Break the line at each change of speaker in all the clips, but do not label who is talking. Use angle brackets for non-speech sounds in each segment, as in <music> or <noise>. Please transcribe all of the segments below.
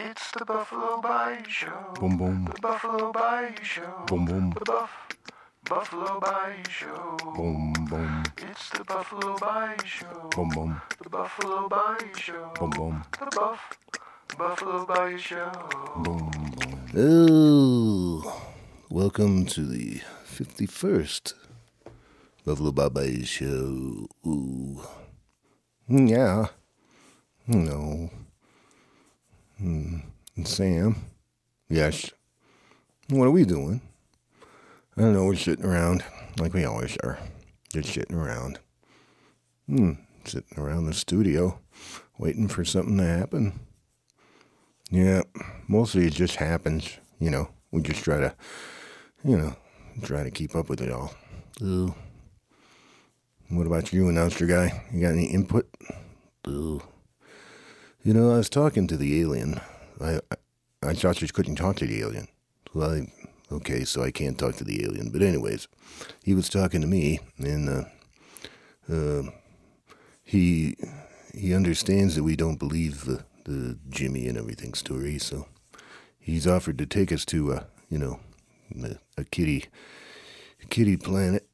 It's the Buffalo Bayou Show.
Boom boom.
The Buffalo Bayou Show.
Boom boom.
The Buff Buffalo Bayou Show.
Boom boom.
It's the Buffalo Bayou Show.
Boom boom.
The Buffalo Bayou Show.
Boom boom.
The Buff Buffalo Bayou Show.
Boom boom.
Oh, welcome to the 51st Buffalo Baba Show. Ooh. Mm, Yeah. No. Hmm. Sam. Yes. What are we doing? I don't know. We're sitting around like we always are. Just sitting around. Hmm. Sitting around the studio, waiting for something to happen. Yeah, mostly it just happens. You know, we just try to, you know, try to keep up with it all. Ooh. What about you, announcer guy? You got any input? Ooh. You know, I was talking to the alien. I I, I thought you couldn't talk to the alien. Well, I, okay, so I can't talk to the alien. But anyways, he was talking to me, and uh, uh, he he understands that we don't believe the the Jimmy and everything story, so he's offered to take us to a you know a, a kitty a kitty planet.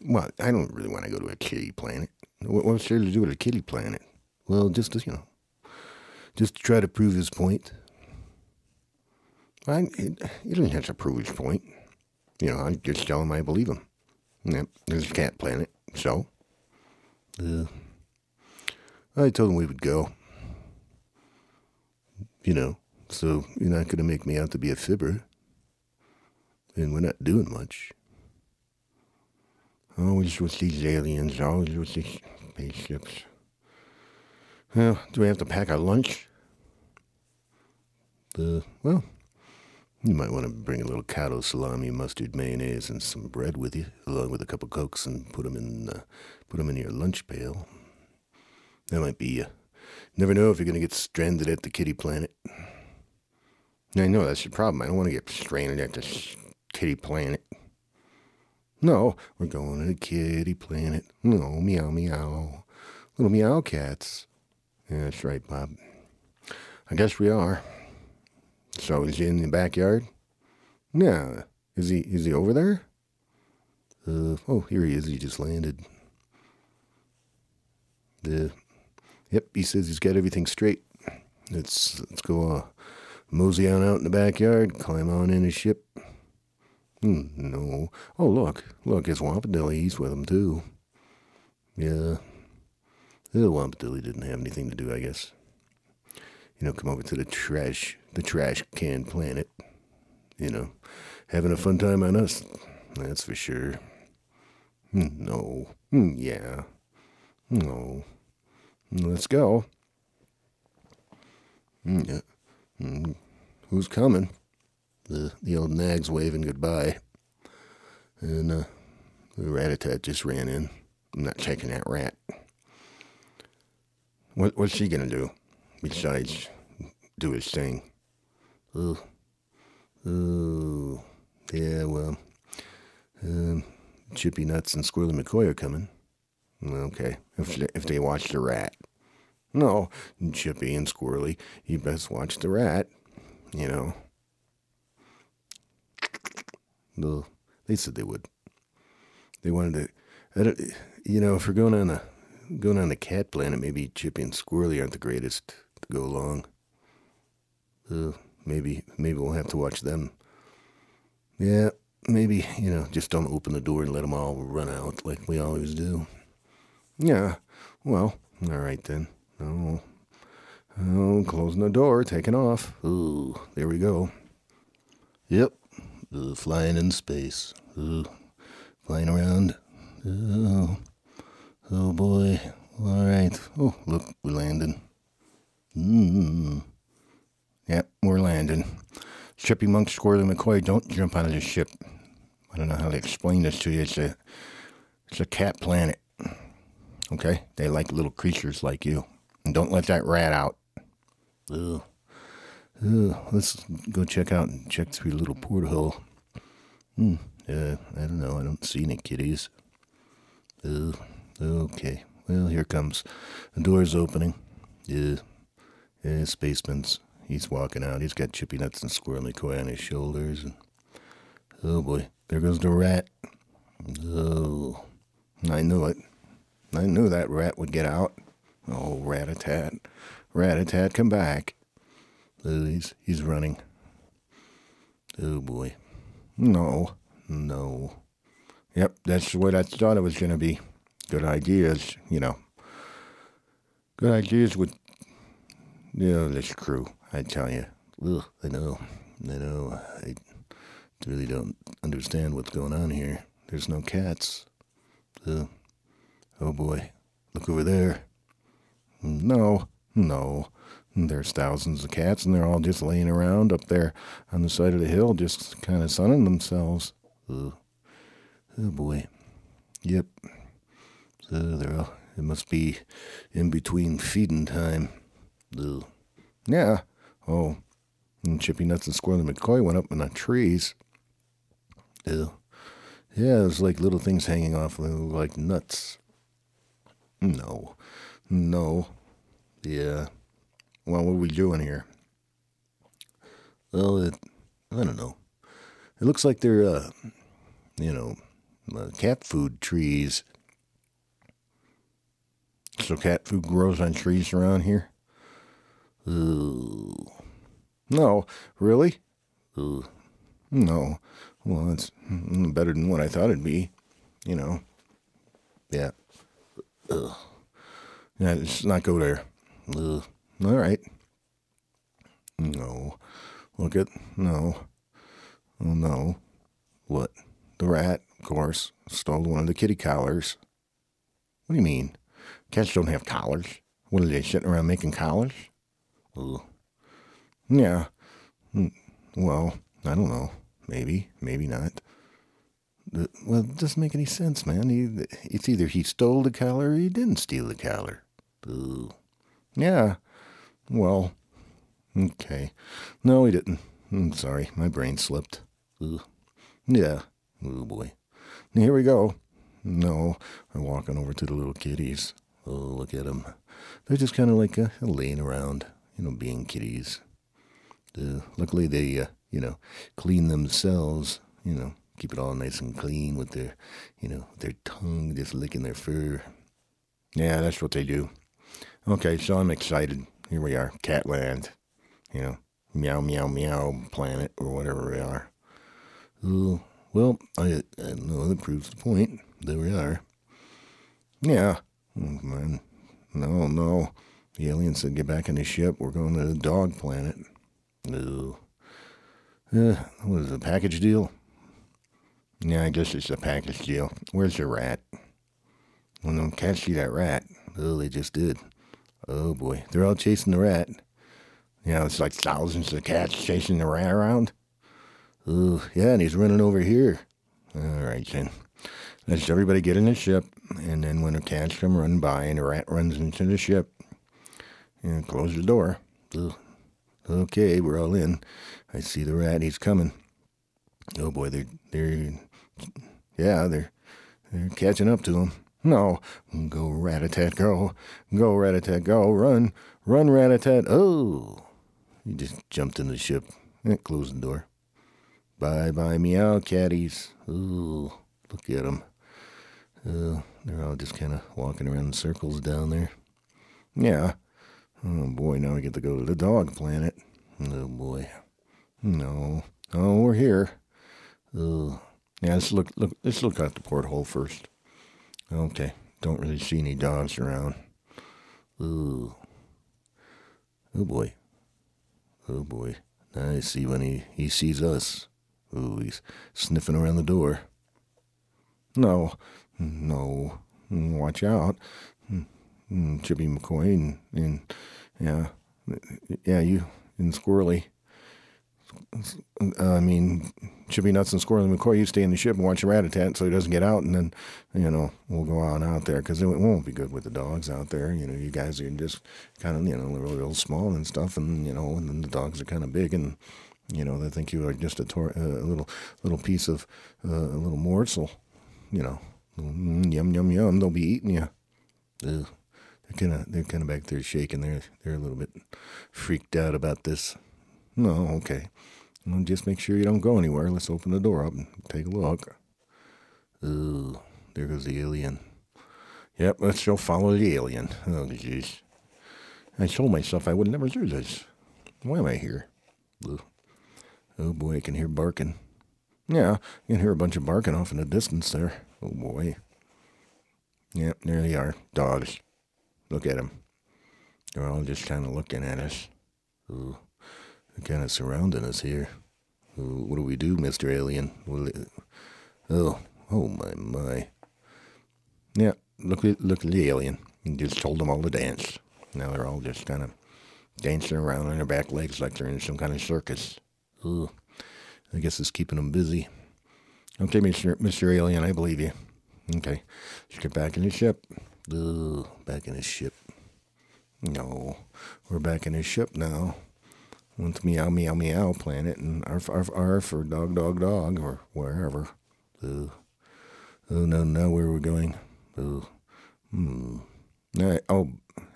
Well, I don't really want to go to a kitty planet. What, what's there to do with a kitty planet? Well, just to, you know, just to try to prove his point. I, he doesn't have to prove his point. You know, I just tell him I believe him. Yep, there's a cat planet. So, uh, I told him we would go. You know, so you're not going to make me out to be a fibber. And we're not doing much. Always with these aliens, always with these spaceships. Well, do we have to pack our lunch? The well, you might want to bring a little cotto salami, mustard, mayonnaise, and some bread with you, along with a couple of cokes, and put them in uh, put 'em in your lunch pail. That might be. Uh, never know if you're going to get stranded at the kitty planet. I know that's your problem. I don't want to get stranded at the kitty planet. No, we're going to the kitty planet. No, meow meow. Little meow cats. Yeah, that's right, Bob. I guess we are. So is he in the backyard? Yeah. Is he is he over there? Uh oh, here he is. He just landed. The Yep, he says he's got everything straight. Let's let's go uh, mosey on out in the backyard, climb on in his ship. Hmm, no. Oh look, look, it's Wampadilly. He's with him too. Yeah. The Wampadilly didn't have anything to do, I guess. You know, come over to the trash, the trash can planet. You know, having a fun time on us. That's for sure. Hmm, No. Hmm, Yeah. No. Let's go. Mm, yeah. Mm, Who's coming? The the old nag's waving goodbye. And uh, the rat-a-tat just ran in. I'm not checking that rat. What what's she gonna do? Besides do his thing. Ooh. Ooh. Yeah, well. Um, Chippy Nuts and Squirrely McCoy are coming. Okay, if they, if they watch the rat. No, Chippy and Squirrely, you best watch the rat. You know. Well, they said they would. They wanted to. You know, if we're going on a going on the cat planet, maybe Chippy and Squirrely aren't the greatest to go along. Uh, maybe maybe we'll have to watch them. Yeah, maybe you know, just don't open the door and let them all run out like we always do. Yeah, well, all right then. Oh, oh, closing the door, taking off. Ooh, there we go. Yep, uh, flying in space. Flying around. Oh, oh boy. All right. Oh, look, we're landing. Mm. Yep, we're landing. Chippy Monk, Squirrely McCoy, don't jump out of the ship. I don't know how to explain this to you. It's a, it's a cat planet. Okay? They like little creatures like you. And don't let that rat out. Ugh. Let's go check out and check through little porthole. Hmm. Uh, I don't know. I don't see any kitties. Ugh. Okay. Well, here comes. The door's opening. Yeah. Yeah, Spaceman's. He's walking out. He's got Chippy Nuts and Squirrel McCoy on his shoulders. And oh boy, there goes the rat. Oh, I knew it. I knew that rat would get out. Oh, rat-a-tat. Rat-a-tat, come back. Oh, he's, he's running. Oh boy. No, no. Yep, that's what I thought it was to be. Good ideas, you know. Good ideas with, you know, this crew, I tell you. Ugh, I know, I know. I really don't understand what's going on here. There's no cats. Oh boy, look over there. No, no. There's thousands of cats, and they're all just laying around up there on the side of the hill, just kind of sunning themselves. Ugh. Oh boy. Yep. So they're all, it must be in between feeding time. Ugh. Yeah. Oh. And Chippy Nuts and Squirrel McCoy went up in the trees. Ew. Yeah, there's like little things hanging off like nuts. No. No. Yeah. Well, what are we doing here? Well, it, I don't know. It looks like they're, uh, you know, uh, cat food trees. So cat food grows on trees around here? Ooh. No, really? Ooh. No. Well, it's better than what I thought it'd be. You know. Yeah. Ugh. Yeah, let's not go there. Ugh. All right. No. Look at no. Oh no. What? The rat, of course, stole one of the kitty collars. What do you mean? Cats don't have collars. What are they sitting around making collars? Ugh. Yeah. Mm, well, I don't know. Maybe, maybe not. Well, it doesn't make any sense, man. He, it's either he stole the collar or he didn't steal the collar. Ooh. Yeah. Well, okay. No, he didn't. I'm sorry, my brain slipped. Ooh. Yeah. Oh boy. Here we go. No, I'm walking over to the little kitties. Oh, look at them. They're just kind of like uh, laying around, you know, being kitties. Uh, luckily, they, uh, you know, clean themselves, you know, keep it all nice and clean with their, you know, their tongue just licking their fur. Yeah, that's what they do. Okay, so I'm excited. Here we are, Catland, you know, meow, meow, meow planet or whatever we are. Ooh, well, I, I don't know, that proves the point. There we are. Yeah, oh, man. No, no. The alien said get back in the ship. We're going to the dog planet. No. Uh, what is a package deal? Yeah, I guess it's a package deal. Where's the rat? Well, them cats see that rat. Oh, they just did. Oh boy, they're all chasing the rat. You know, it's like thousands of cats chasing the rat around. Oh, yeah, and he's running over here. All right, then. Let's everybody get in the ship, and then when the cats come running by and the rat runs into the ship, and close the door. Ugh. Okay, we're all in. I see the rat. He's coming. Oh boy, they're they're yeah, they're they're catching up to him. No, go rat-a-tat, go, go rat-a-tat, go, run, run rat-a-tat. Oh, he just jumped in the ship and closed the door. Bye bye, meow caddies. Ooh, look at them. Uh, they're all just kind of walking around in circles down there. Yeah. Oh boy, now we get to go to the dog planet. Oh boy. No. Oh, we're here. Ugh. Yeah, let's look look let's look out the porthole first. Okay. Don't really see any dogs around. Ooh. Oh boy. Oh boy. I see when he, he sees us. Ooh, he's sniffing around the door. No. No. Watch out. Hmm. Hmm. Chippy McCoy and, and yeah. Yeah, you and Squirrely. I mean, Chippy Nuts and Squirrely McCoy, you stay in the ship and watch Rat-a-tat so he doesn't get out, and then, you know, we'll go on out there because it won't be good with the dogs out there. You know, you guys are just kind of, you know, real, real small and stuff, and, you know, and then the dogs are kind of big, and, you know, they think you are just a, tor- a little little piece of, uh, a little morsel, you know. Mm, yum, yum, yum, they'll be eating you. Ugh. They're kind of they're kind of back there shaking. They're they're a little bit freaked out about this. No, okay. Well, just make sure you don't go anywhere. Let's open the door up and take a look. Ooh, there goes the alien. Yep, let's go follow the alien. Oh, jeez. I told myself I would never do this. Why am I here? Oh boy, I can hear barking. Yeah, you can hear a bunch of barking off in the distance there. Oh boy. Yep, there they are. Dogs. Look at them. They're all just kind of looking at us. Ooh, kind of surrounding us here. What do we do, Mr. Alien? Oh, oh my, my. Yeah, look at look at the alien. You just told them all to dance. Now they're all just kind of dancing around on their back legs like they're in some kind of circus. Ooh, I guess it's keeping them busy. Okay, Mr. Mr. Alien, I believe you. Okay, let's get back in the ship. Ooh, back in the ship. No, we're back in the ship now. With meow meow meow planet and arf arf arf or dog dog dog or wherever. Ooh. Oh no, no where we're going? Ooh. Hmm. Right. Oh,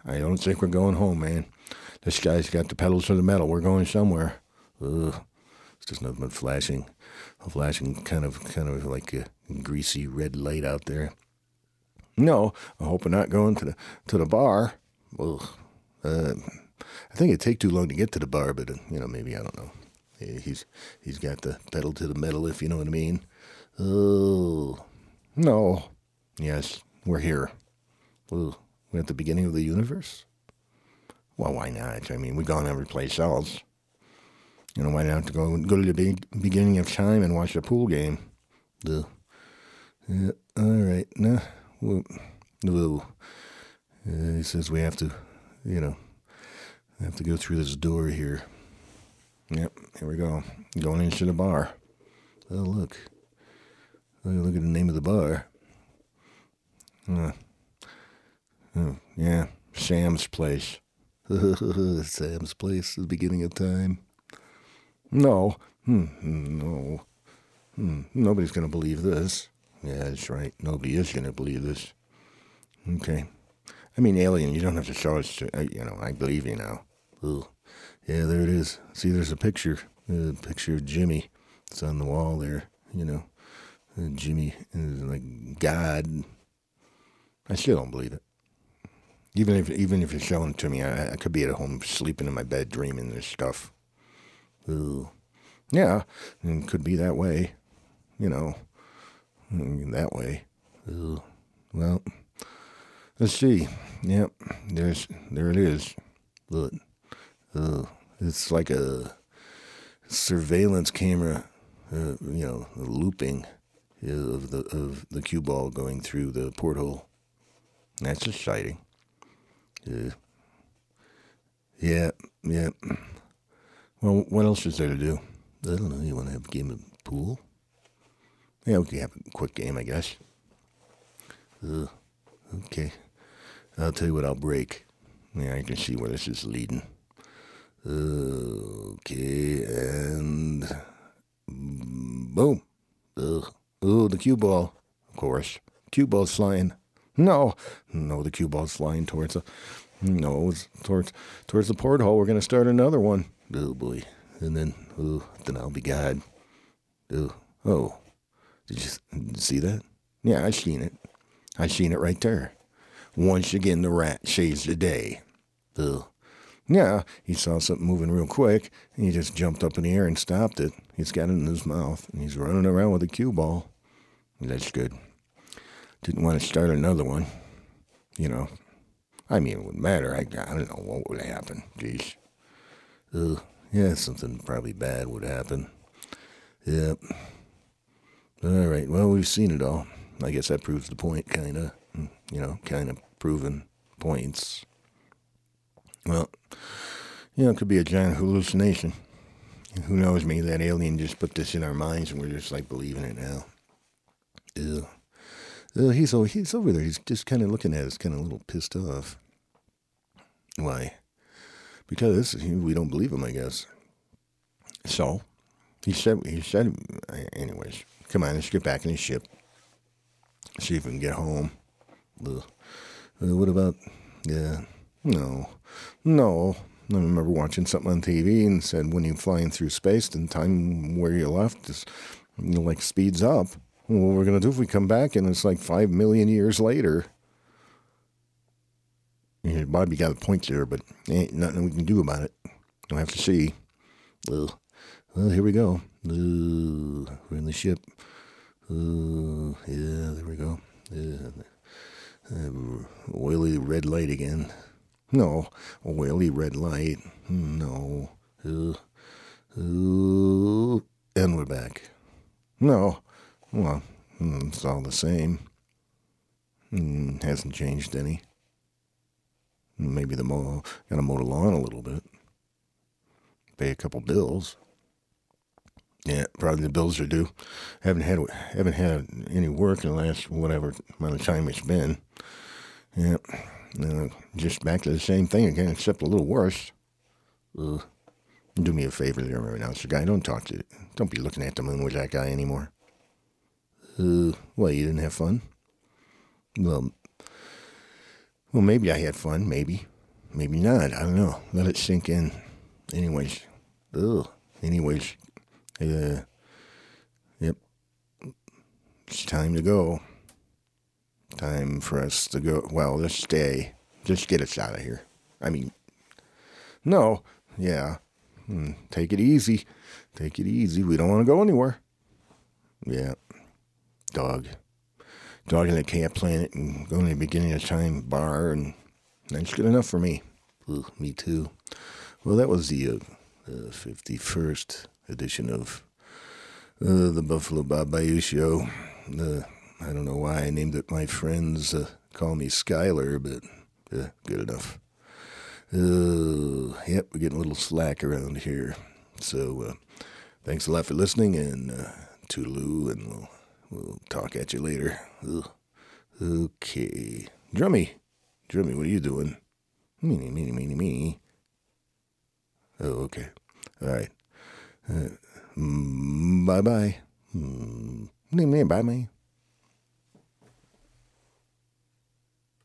I don't think we're going home, man. This guy's got the pedals to the metal. We're going somewhere. Ugh. It's just nothing but flashing, a flashing kind of, kind of like a greasy red light out there. No, I hope we're not going to the to the bar. Ugh. Uh, I think it'd take too long to get to the bar, but uh, you know, maybe I don't know. He's he's got the pedal to the metal, if you know what I mean. Oh no, yes, we're here. Ooh, we're at the beginning of the universe. Well, why not? I mean, we've gone every place else. You know, why not to go go to the beginning of time and watch the pool game? Ugh. Yeah, all right. Well, no. Uh, he says we have to, you know, have to go through this door here. Yep, here we go. Going into the bar. Oh, look. Oh, look at the name of the bar. Uh, oh, yeah, Sam's Place. <laughs> Sam's Place, the beginning of time. No, hmm, no. Hmm, nobody's going to believe this. Yeah, that's right. Nobody is going to believe this. Okay. I mean, Alien, you don't have to show us. To, I- you know, I believe you now. Ugh. Yeah, there it is. See, there's a picture. A picture of Jimmy. It's on the wall there. You know, Uh, Jimmy is like God. I still don't believe it. Even if even if you're showing it to me, I, I could be at home sleeping in my bed dreaming this stuff. Ugh. Yeah, it could be that way. You know, Mm, that way. Ugh. Well, let's see. Yep, there's there it is. Look, Ugh. it's like a surveillance camera. Uh, you know, looping uh, of the of the cue ball going through the porthole. That's exciting. Yeah. Yeah, yeah. Well, what else is there to do? I don't know. You want to have a game of pool? Yeah, we can have a quick game, I guess. Ugh. Okay. I'll tell you what, I'll break. Yeah, I can see where this is leading. Okay, and boom. Ugh. Oh, the cue ball, of course. Cue ball's flying. No, no, the cue ball's flying towards the. No, it's towards towards the porthole. We're gonna start another one. Oh boy, and then oh, then I'll be God. Oh, oh, did you, did you see that? Yeah, I seen it. I seen it right there. Once again, the rat saves the day. Yeah, he saw something moving real quick, and he just jumped up in the air and stopped it. He's got it in his mouth, and he's running around with a cue ball. That's good. Didn't want to start another one. You know, I mean, it wouldn't matter. I, I don't know what would happen. Jeez. Ugh. Yeah, something probably bad would happen. Yep. All right. Well, we've seen it all. I guess that proves the point, kind of. You know, kind of proven points. Well, you know, it could be a giant hallucination. Who knows? Maybe that alien just put this in our minds and we're just like believing it now. Ew. Uh, he's, o- he's over there. He's just kind of looking at us, kind of a little pissed off. Why? Because we don't believe him, I guess. So, he said, he said, anyways, come on, let's get back in the ship. See if we can get home. Uh, what about, Yeah. No. No. I remember watching something on TV and said when you're flying through space, the time where you left is like speeds up. What we're gonna do if we come back and it's like five million years later? Yeah, Bobby got a point there, but ain't nothing we can do about it. We'll have to see. Well, well here we go. Uh, we're in the ship. Uh, yeah, there we go. Uh, oily red light again. No, oily red light. No. Uh, and we're back. No. Well, mm, it's all the same. Mm, hasn't changed any. Maybe the mow, gotta mow the lawn a little bit. Pay a couple bills. Yeah, probably the bills are due. Haven't had haven't had any work in the last whatever amount of time it's been. Yeah, uh, just back to the same thing again, except a little worse. Uh, do me a favor there, announcer guy. Don't talk to, it. don't be looking at the moon with that guy anymore. Uh, well, you didn't have fun. Well, well, maybe I had fun. Maybe, maybe not. I don't know. Let it sink in. Anyways, ugh. Anyways, uh, yep. It's time to go. Time for us to go. Well, let's stay. Just get us out of here. I mean, no. Yeah. Hmm, take it easy. Take it easy. We don't want to go anywhere. Yeah. Dog. Dog in the camp planet and going to the beginning of time bar, and that's good enough for me. Me too. Well, that was the uh, uh, 51st edition of uh, the Buffalo Bob Bayou Show. I don't know why I named it My Friends uh, Call Me Skyler, but uh, good enough. Uh, yep, we're getting a little slack around here. So uh, thanks a lot for listening, and uh, toodaloo, and we'll, we'll talk at you later. Okay. Drummy, Drummy, what are you doing? Meeny, meeny, meeny, meeny. Oh, okay. All right. Uh, mm, bye bye. Mm, bye bye.